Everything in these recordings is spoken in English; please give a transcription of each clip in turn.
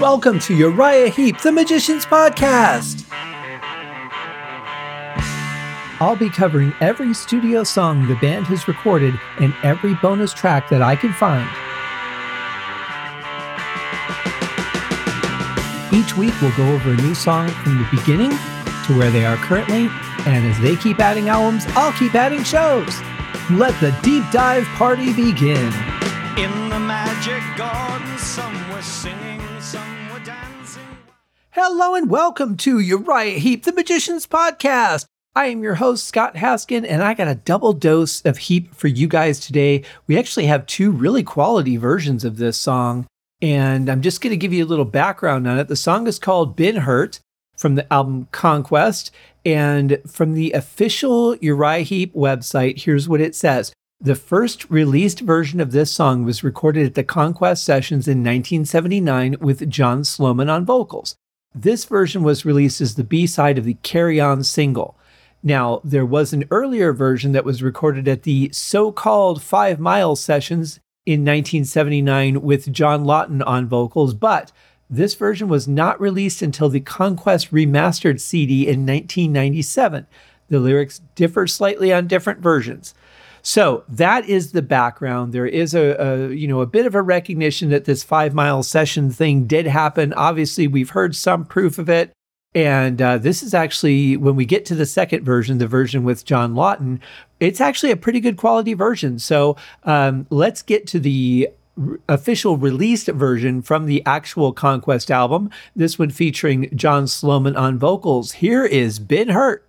Welcome to Uriah Heep, the Magician's Podcast. I'll be covering every studio song the band has recorded and every bonus track that I can find. Each week, we'll go over a new song from the beginning to where they are currently, and as they keep adding albums, I'll keep adding shows. Let the deep dive party begin. In the magic garden, some were singing. Hello and welcome to Uriah Heep, the Magician's Podcast. I am your host, Scott Haskin, and I got a double dose of Heep for you guys today. We actually have two really quality versions of this song, and I'm just going to give you a little background on it. The song is called Been Hurt from the album Conquest, and from the official Uriah Heep website, here's what it says. The first released version of this song was recorded at the Conquest Sessions in 1979 with John Sloman on vocals. This version was released as the B side of the Carry On single. Now, there was an earlier version that was recorded at the so called Five Mile Sessions in 1979 with John Lawton on vocals, but this version was not released until the Conquest Remastered CD in 1997. The lyrics differ slightly on different versions. So that is the background. There is a, a, you know a bit of a recognition that this five mile session thing did happen. Obviously, we've heard some proof of it, and uh, this is actually when we get to the second version, the version with John Lawton. It's actually a pretty good quality version. So um, let's get to the r- official released version from the actual Conquest album. This one featuring John Sloman on vocals. Here is Been Hurt.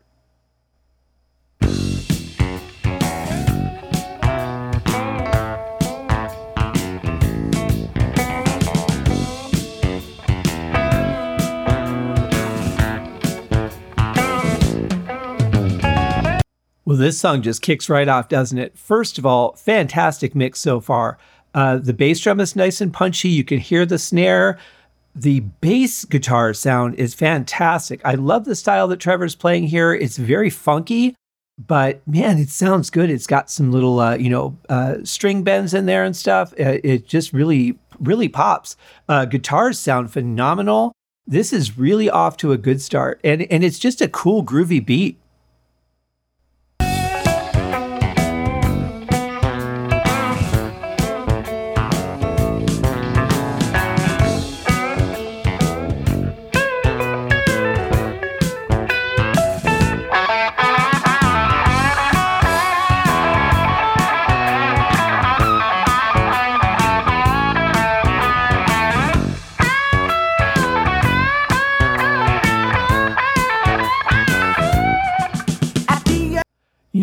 Well, this song just kicks right off, doesn't it? First of all, fantastic mix so far. Uh, the bass drum is nice and punchy. You can hear the snare. The bass guitar sound is fantastic. I love the style that Trevor's playing here. It's very funky, but man, it sounds good. It's got some little, uh, you know, uh, string bends in there and stuff. Uh, it just really, really pops. Uh, guitars sound phenomenal. This is really off to a good start, and and it's just a cool, groovy beat.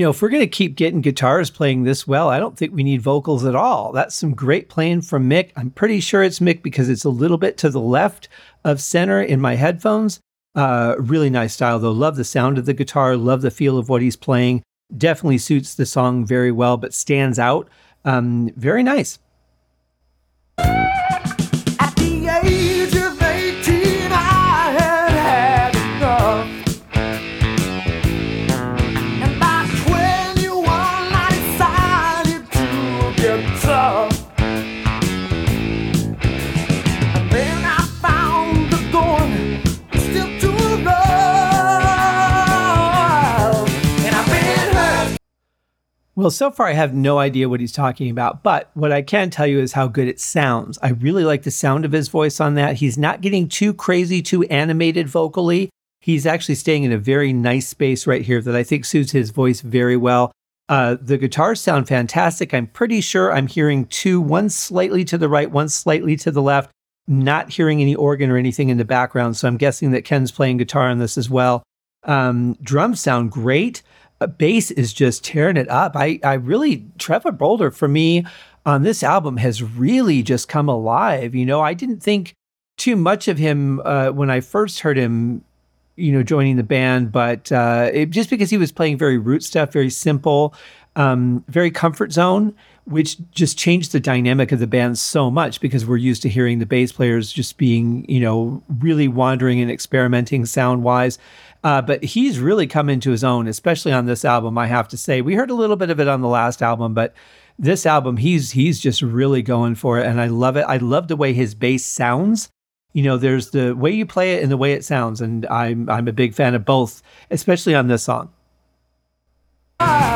Know, if we're going to keep getting guitars playing this well, I don't think we need vocals at all. That's some great playing from Mick. I'm pretty sure it's Mick because it's a little bit to the left of center in my headphones. Uh, really nice style, though. Love the sound of the guitar, love the feel of what he's playing. Definitely suits the song very well, but stands out. Um, very nice. Well, so far I have no idea what he's talking about, but what I can tell you is how good it sounds. I really like the sound of his voice on that. He's not getting too crazy, too animated vocally. He's actually staying in a very nice space right here that I think suits his voice very well. Uh, the guitars sound fantastic. I'm pretty sure I'm hearing two, one slightly to the right, one slightly to the left. Not hearing any organ or anything in the background, so I'm guessing that Ken's playing guitar on this as well. Um, drums sound great. Uh, bass is just tearing it up. I, I really, Trevor Bolder for me on this album has really just come alive. You know, I didn't think too much of him uh, when I first heard him, you know, joining the band, but uh, it, just because he was playing very root stuff, very simple, um, very comfort zone, which just changed the dynamic of the band so much because we're used to hearing the bass players just being, you know, really wandering and experimenting sound wise. Uh, but he's really come into his own, especially on this album. I have to say, we heard a little bit of it on the last album, but this album, he's he's just really going for it, and I love it. I love the way his bass sounds. you know, there's the way you play it and the way it sounds, and I'm I'm a big fan of both, especially on this song. And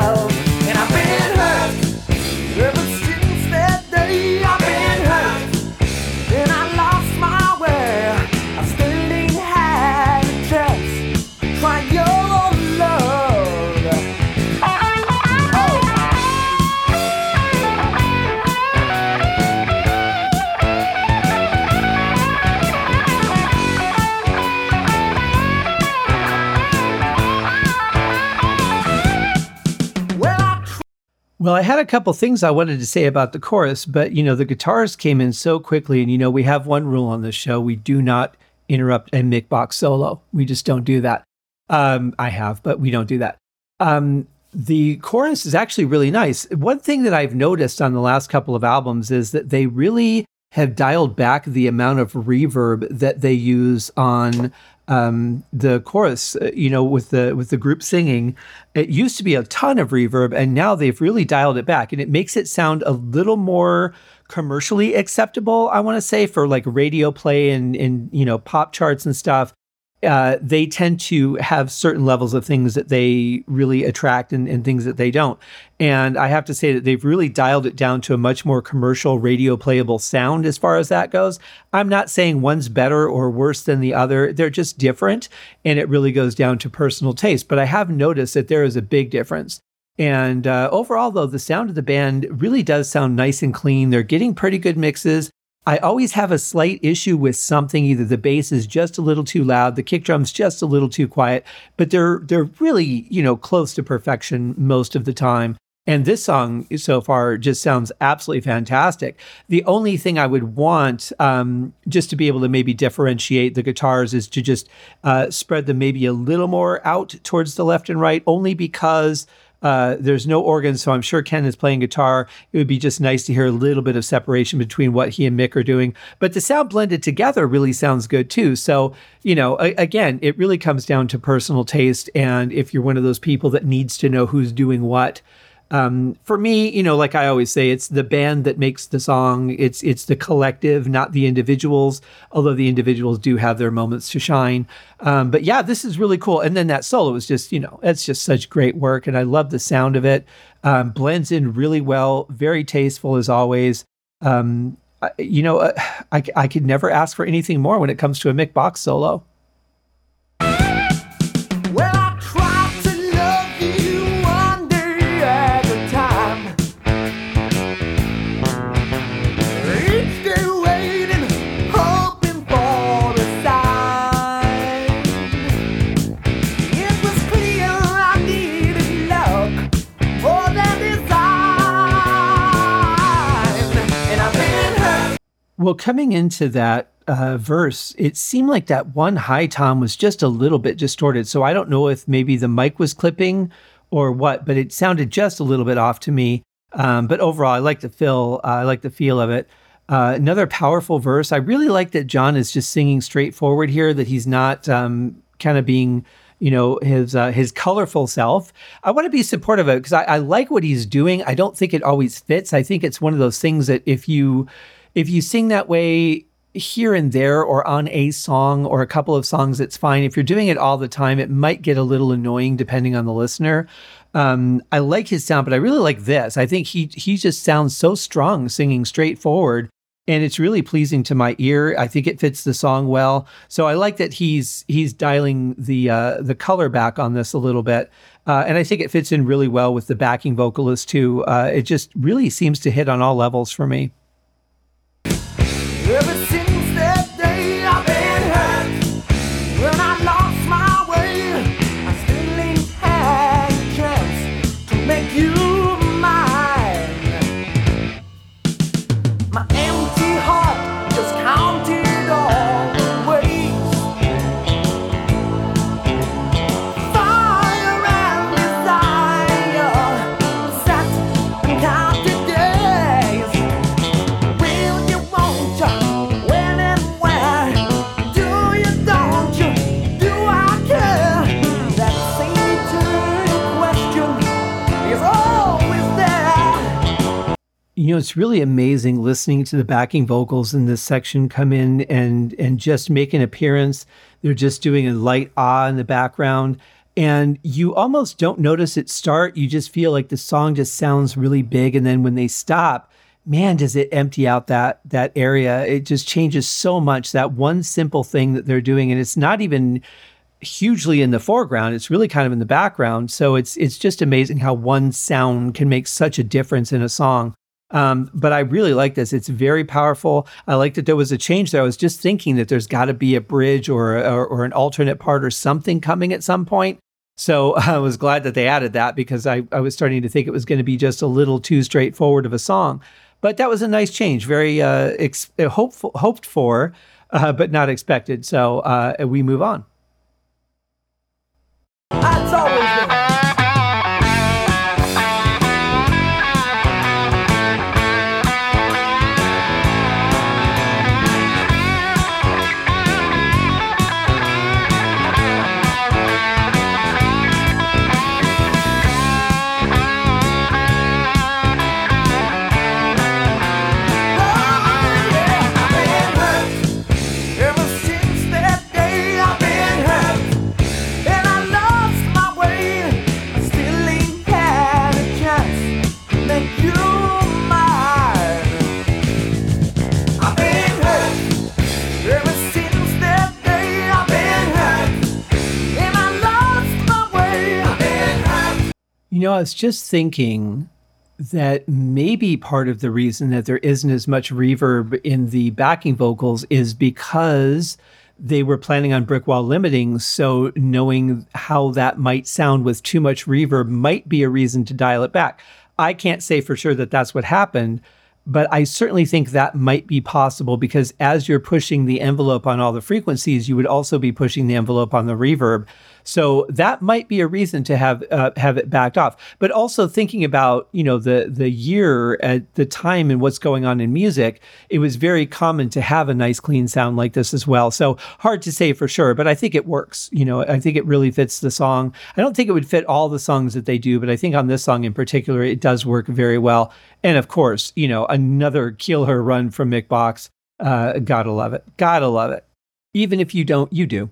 Well, I had a couple things I wanted to say about the chorus, but you know, the guitars came in so quickly, and you know, we have one rule on this show: we do not interrupt a Mick Box solo. We just don't do that. Um, I have, but we don't do that. Um, the chorus is actually really nice. One thing that I've noticed on the last couple of albums is that they really have dialed back the amount of reverb that they use on um, the chorus. uh, You know, with the with the group singing, it used to be a ton of reverb, and now they've really dialed it back, and it makes it sound a little more commercially acceptable. I want to say for like radio play and and you know pop charts and stuff uh, they tend to have certain levels of things that they really attract and, and things that they don't. And I have to say that they've really dialed it down to a much more commercial, radio playable sound as far as that goes. I'm not saying one's better or worse than the other, they're just different. And it really goes down to personal taste. But I have noticed that there is a big difference. And uh, overall, though, the sound of the band really does sound nice and clean. They're getting pretty good mixes. I always have a slight issue with something. Either the bass is just a little too loud, the kick drum's just a little too quiet, but they're they're really you know close to perfection most of the time. And this song so far just sounds absolutely fantastic. The only thing I would want, um, just to be able to maybe differentiate the guitars, is to just uh, spread them maybe a little more out towards the left and right, only because uh, there's no organ, so I'm sure Ken is playing guitar. It would be just nice to hear a little bit of separation between what he and Mick are doing. But the sound blended together really sounds good too. So, you know, a- again, it really comes down to personal taste. And if you're one of those people that needs to know who's doing what, um, for me, you know, like I always say, it's the band that makes the song. It's it's the collective, not the individuals. Although the individuals do have their moments to shine. Um, but yeah, this is really cool. And then that solo is just, you know, it's just such great work, and I love the sound of it. Um, blends in really well, very tasteful as always. Um, you know, uh, I I could never ask for anything more when it comes to a Mick Box solo. Well, coming into that uh, verse, it seemed like that one high tom was just a little bit distorted. So I don't know if maybe the mic was clipping or what, but it sounded just a little bit off to me. Um, but overall, I like the feel. Uh, I like the feel of it. Uh, another powerful verse. I really like that John is just singing straightforward here. That he's not um, kind of being, you know, his uh, his colorful self. I want to be supportive of it because I, I like what he's doing. I don't think it always fits. I think it's one of those things that if you if you sing that way here and there or on a song or a couple of songs, it's fine. If you're doing it all the time, it might get a little annoying depending on the listener. Um, I like his sound, but I really like this. I think he he just sounds so strong singing straightforward. And it's really pleasing to my ear. I think it fits the song well. So I like that he's he's dialing the uh, the color back on this a little bit, uh, and I think it fits in really well with the backing vocalist too. Uh, it just really seems to hit on all levels for me. You know, it's really amazing listening to the backing vocals in this section come in and and just make an appearance. They're just doing a light ah in the background. And you almost don't notice it start. You just feel like the song just sounds really big. And then when they stop, man, does it empty out that that area. It just changes so much. That one simple thing that they're doing. And it's not even hugely in the foreground. It's really kind of in the background. So it's it's just amazing how one sound can make such a difference in a song. Um, but I really like this. It's very powerful. I like that there was a change there. I was just thinking that there's got to be a bridge or, or, or an alternate part or something coming at some point. So I was glad that they added that because I, I was starting to think it was going to be just a little too straightforward of a song. But that was a nice change, very uh, ex- hopeful, hoped for, uh, but not expected. So uh, we move on. You know, I was just thinking that maybe part of the reason that there isn't as much reverb in the backing vocals is because they were planning on brick wall limiting. So knowing how that might sound with too much reverb might be a reason to dial it back. I can't say for sure that that's what happened, but I certainly think that might be possible because as you're pushing the envelope on all the frequencies, you would also be pushing the envelope on the reverb. So that might be a reason to have uh, have it backed off. But also thinking about you know the the year at the time and what's going on in music, it was very common to have a nice clean sound like this as well. So hard to say for sure, but I think it works. You know, I think it really fits the song. I don't think it would fit all the songs that they do, but I think on this song in particular, it does work very well. And of course, you know, another killer run from Mick Box. Uh, gotta love it. Gotta love it. Even if you don't, you do.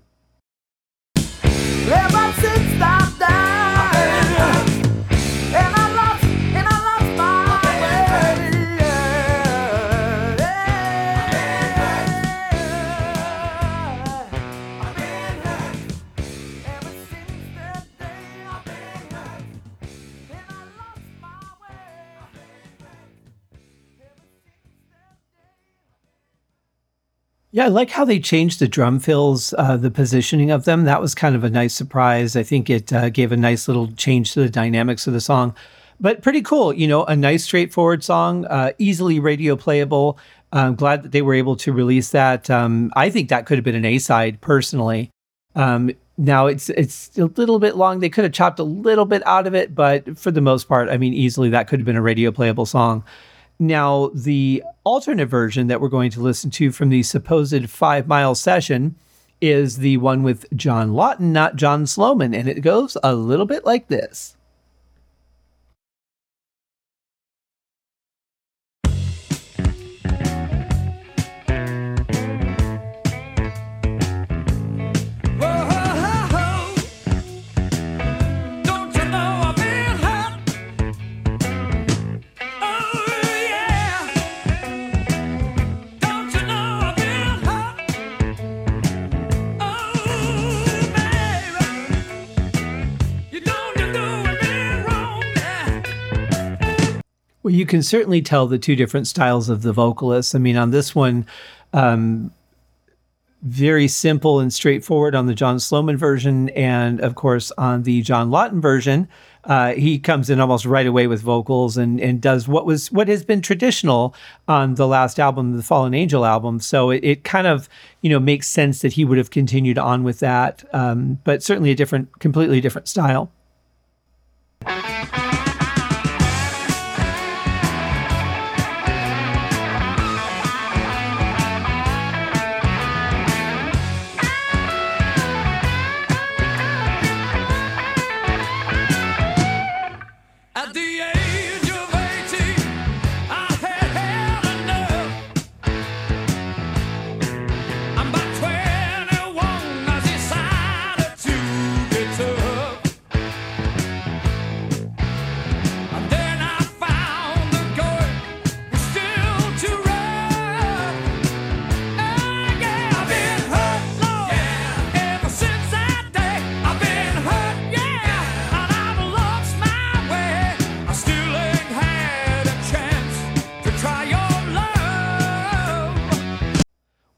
Yeah, I like how they changed the drum fills, uh, the positioning of them. That was kind of a nice surprise. I think it uh, gave a nice little change to the dynamics of the song. But pretty cool, you know, a nice, straightforward song, uh, easily radio playable. I'm glad that they were able to release that. Um, I think that could have been an A side personally. Um, now it's it's a little bit long. They could have chopped a little bit out of it, but for the most part, I mean, easily that could have been a radio playable song. Now, the alternate version that we're going to listen to from the supposed five mile session is the one with John Lawton, not John Sloman. And it goes a little bit like this. Well, you can certainly tell the two different styles of the vocalists. I mean, on this one, um, very simple and straightforward on the John Sloman version, and of course on the John Lawton version, uh, he comes in almost right away with vocals and and does what was what has been traditional on the last album, the Fallen Angel album. So it, it kind of you know makes sense that he would have continued on with that, um, but certainly a different, completely different style.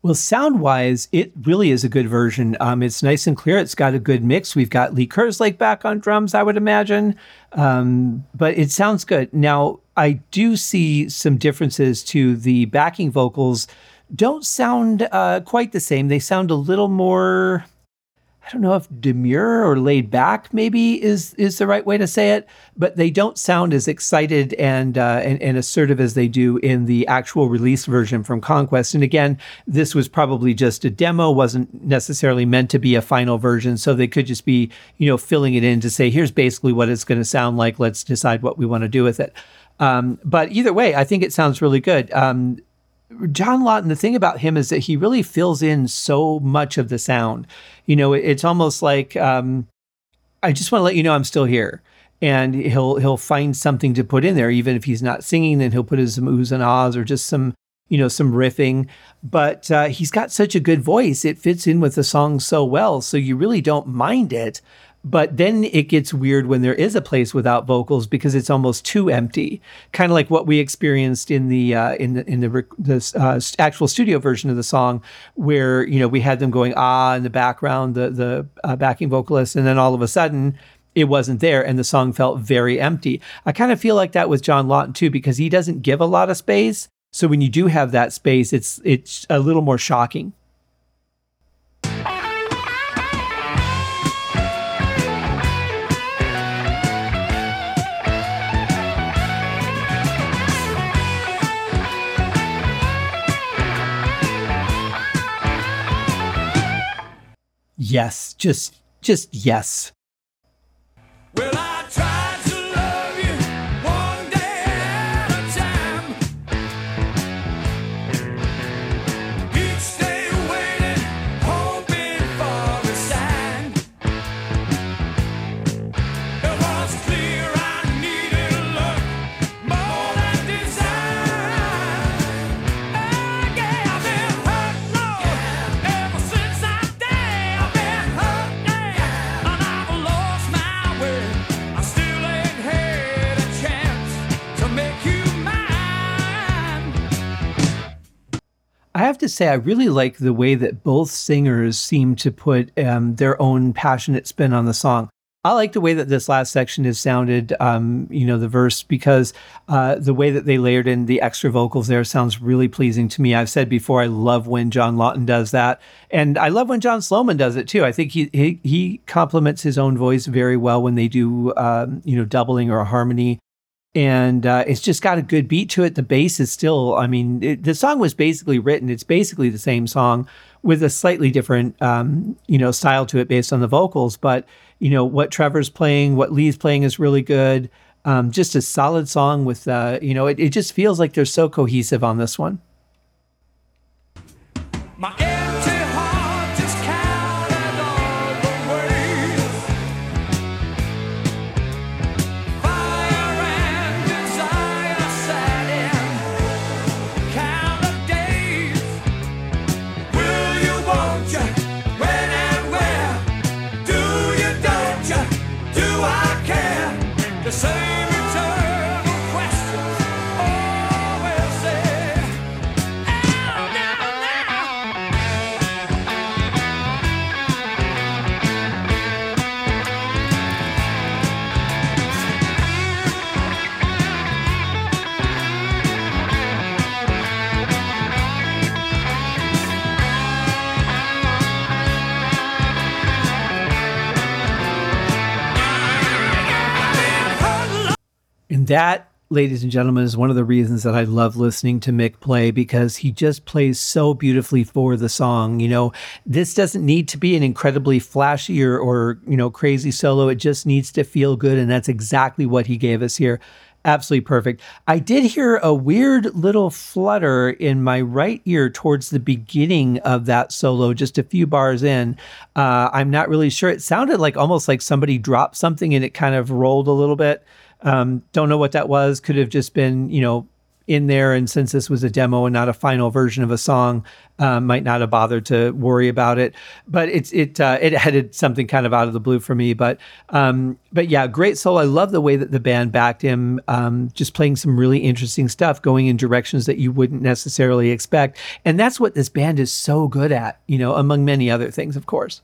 Well, sound wise, it really is a good version. Um, it's nice and clear. It's got a good mix. We've got Lee Kerslake back on drums, I would imagine. Um, but it sounds good. Now, I do see some differences to the backing vocals. Don't sound uh, quite the same. They sound a little more I don't know if demure or laid back maybe is is the right way to say it, but they don't sound as excited and, uh, and and assertive as they do in the actual release version from Conquest. And again, this was probably just a demo, wasn't necessarily meant to be a final version, so they could just be you know filling it in to say here's basically what it's going to sound like. Let's decide what we want to do with it. Um, but either way, I think it sounds really good. Um, John Lawton, the thing about him is that he really fills in so much of the sound. You know, it's almost like um, I just want to let you know I'm still here, and he'll he'll find something to put in there, even if he's not singing. Then he'll put his some oohs and ahs or just some you know some riffing. But uh, he's got such a good voice; it fits in with the song so well, so you really don't mind it. But then it gets weird when there is a place without vocals because it's almost too empty, kind of like what we experienced in the uh, in the in the, the uh, actual studio version of the song, where you know we had them going ah in the background, the the uh, backing vocalist, and then all of a sudden it wasn't there and the song felt very empty. I kind of feel like that with John Lawton too because he doesn't give a lot of space. So when you do have that space, it's it's a little more shocking. Yes, just just yes. Well, I say, I really like the way that both singers seem to put um, their own passionate spin on the song. I like the way that this last section is sounded, um, you know, the verse, because uh, the way that they layered in the extra vocals there sounds really pleasing to me. I've said before, I love when John Lawton does that. And I love when John Sloman does it too. I think he, he, he complements his own voice very well when they do, um, you know, doubling or a harmony and uh, it's just got a good beat to it. The bass is still, I mean, it, the song was basically written. It's basically the same song with a slightly different, um, you know, style to it based on the vocals. But you know what Trevor's playing, what Lee's playing is really good. Um, just a solid song with, uh, you know, it, it just feels like they're so cohesive on this one. My that, ladies and gentlemen, is one of the reasons that I love listening to Mick play because he just plays so beautifully for the song. You know, this doesn't need to be an incredibly flashy or, or you know, crazy solo. It just needs to feel good. And that's exactly what he gave us here. Absolutely perfect. I did hear a weird little flutter in my right ear towards the beginning of that solo, just a few bars in. Uh, I'm not really sure. It sounded like almost like somebody dropped something and it kind of rolled a little bit. Um, don't know what that was. Could have just been, you know, in there. And since this was a demo and not a final version of a song, um, might not have bothered to worry about it. But it's it uh, it headed something kind of out of the blue for me. But um, but yeah, great soul. I love the way that the band backed him, um, just playing some really interesting stuff, going in directions that you wouldn't necessarily expect. And that's what this band is so good at, you know, among many other things, of course.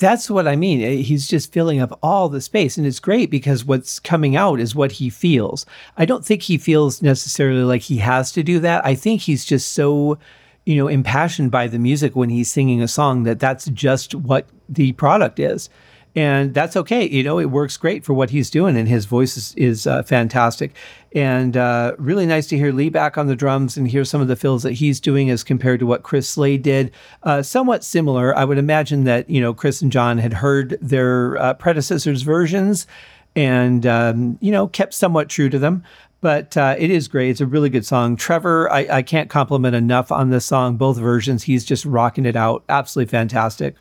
That's what I mean. Eh, He's just filling up all the space. And it's great because what's coming out is what he feels. I don't think he feels necessarily like he has to do that. I think he's just so, you know, impassioned by the music when he's singing a song that that's just what the product is. And that's okay. You know, it works great for what he's doing. And his voice is, is uh, fantastic. And uh, really nice to hear Lee back on the drums and hear some of the fills that he's doing as compared to what Chris Slade did. Uh, somewhat similar. I would imagine that, you know, Chris and John had heard their uh, predecessors' versions and, um, you know, kept somewhat true to them. But uh, it is great. It's a really good song. Trevor, I, I can't compliment enough on this song, both versions. He's just rocking it out. Absolutely fantastic.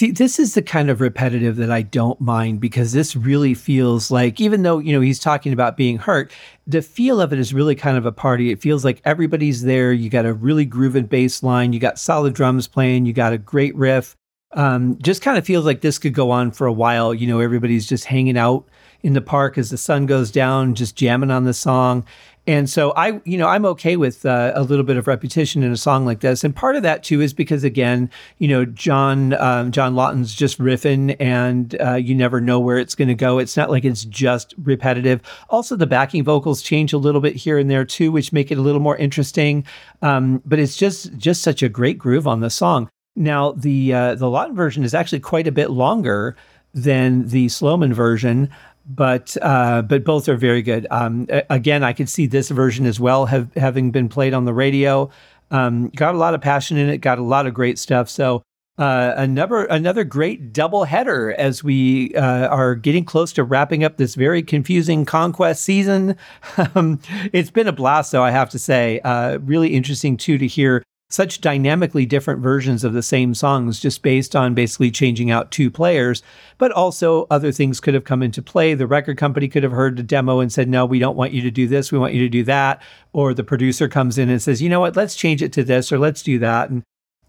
See, this is the kind of repetitive that I don't mind because this really feels like, even though, you know, he's talking about being hurt, the feel of it is really kind of a party. It feels like everybody's there. You got a really grooving bass line, you got solid drums playing, you got a great riff. Um, just kind of feels like this could go on for a while. You know, everybody's just hanging out in the park as the sun goes down, just jamming on the song. And so I, you know, I'm okay with uh, a little bit of repetition in a song like this. And part of that too is because again, you know, John um, John Lawton's just riffing, and uh, you never know where it's going to go. It's not like it's just repetitive. Also, the backing vocals change a little bit here and there too, which make it a little more interesting. Um, but it's just just such a great groove on the song. Now, the uh, the Lawton version is actually quite a bit longer than the Sloman version, but uh, but both are very good. Um, again, I could see this version as well have having been played on the radio. Um, got a lot of passion in it. Got a lot of great stuff. So. Uh, another another great double header as we uh, are getting close to wrapping up this very confusing conquest season. um, it's been a blast, though I have to say. Uh, really interesting too to hear such dynamically different versions of the same songs just based on basically changing out two players. But also, other things could have come into play. The record company could have heard the demo and said, No, we don't want you to do this. We want you to do that. Or the producer comes in and says, You know what? Let's change it to this or let's do that. And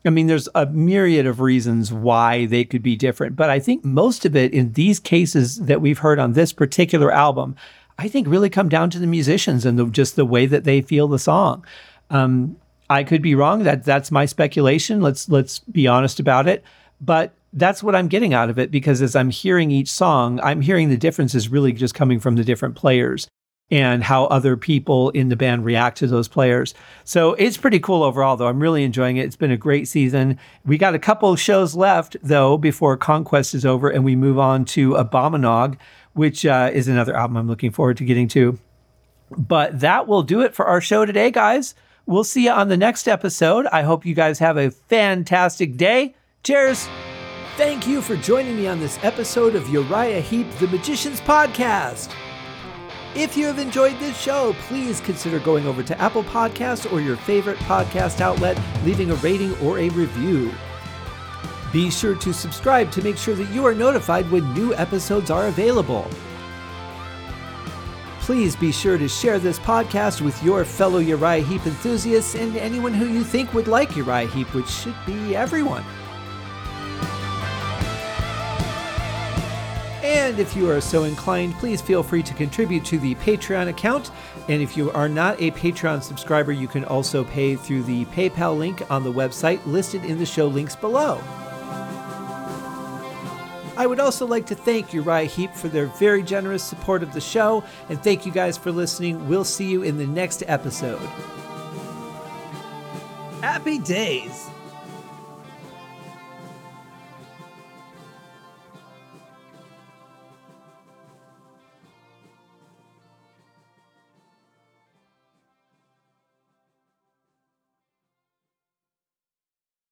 I mean, there's a myriad of reasons why they could be different. But I think most of it in these cases that we've heard on this particular album, I think really come down to the musicians and the, just the way that they feel the song. Um, I could be wrong. That that's my speculation. Let's let's be honest about it. But that's what I'm getting out of it because as I'm hearing each song, I'm hearing the differences really just coming from the different players. and how other people in the band react to those players. So it's pretty cool overall, though. I'm really enjoying it. It's been a great season. We got a couple shows left, though, before Conquest is over and we move on to Abominog, which uh, is another album I'm looking forward to getting to. But that will do it for our show today, guys. We'll see you on the next episode. I hope you guys have a fantastic day. Cheers. Thank you for joining me on this episode of Uriah Heep, the Magicians Podcast. If you have enjoyed this show, please consider going over to Apple Podcasts or your favorite podcast outlet, leaving a rating or a review. Be sure to subscribe to make sure that you are notified when new episodes are available. Please be sure to share this podcast with your fellow Uriah Heep enthusiasts and anyone who you think would like Uriah Heep, which should be everyone. And if you are so inclined, please feel free to contribute to the Patreon account. And if you are not a Patreon subscriber, you can also pay through the PayPal link on the website listed in the show links below. I would also like to thank Uriah Heep for their very generous support of the show, and thank you guys for listening. We'll see you in the next episode. Happy days!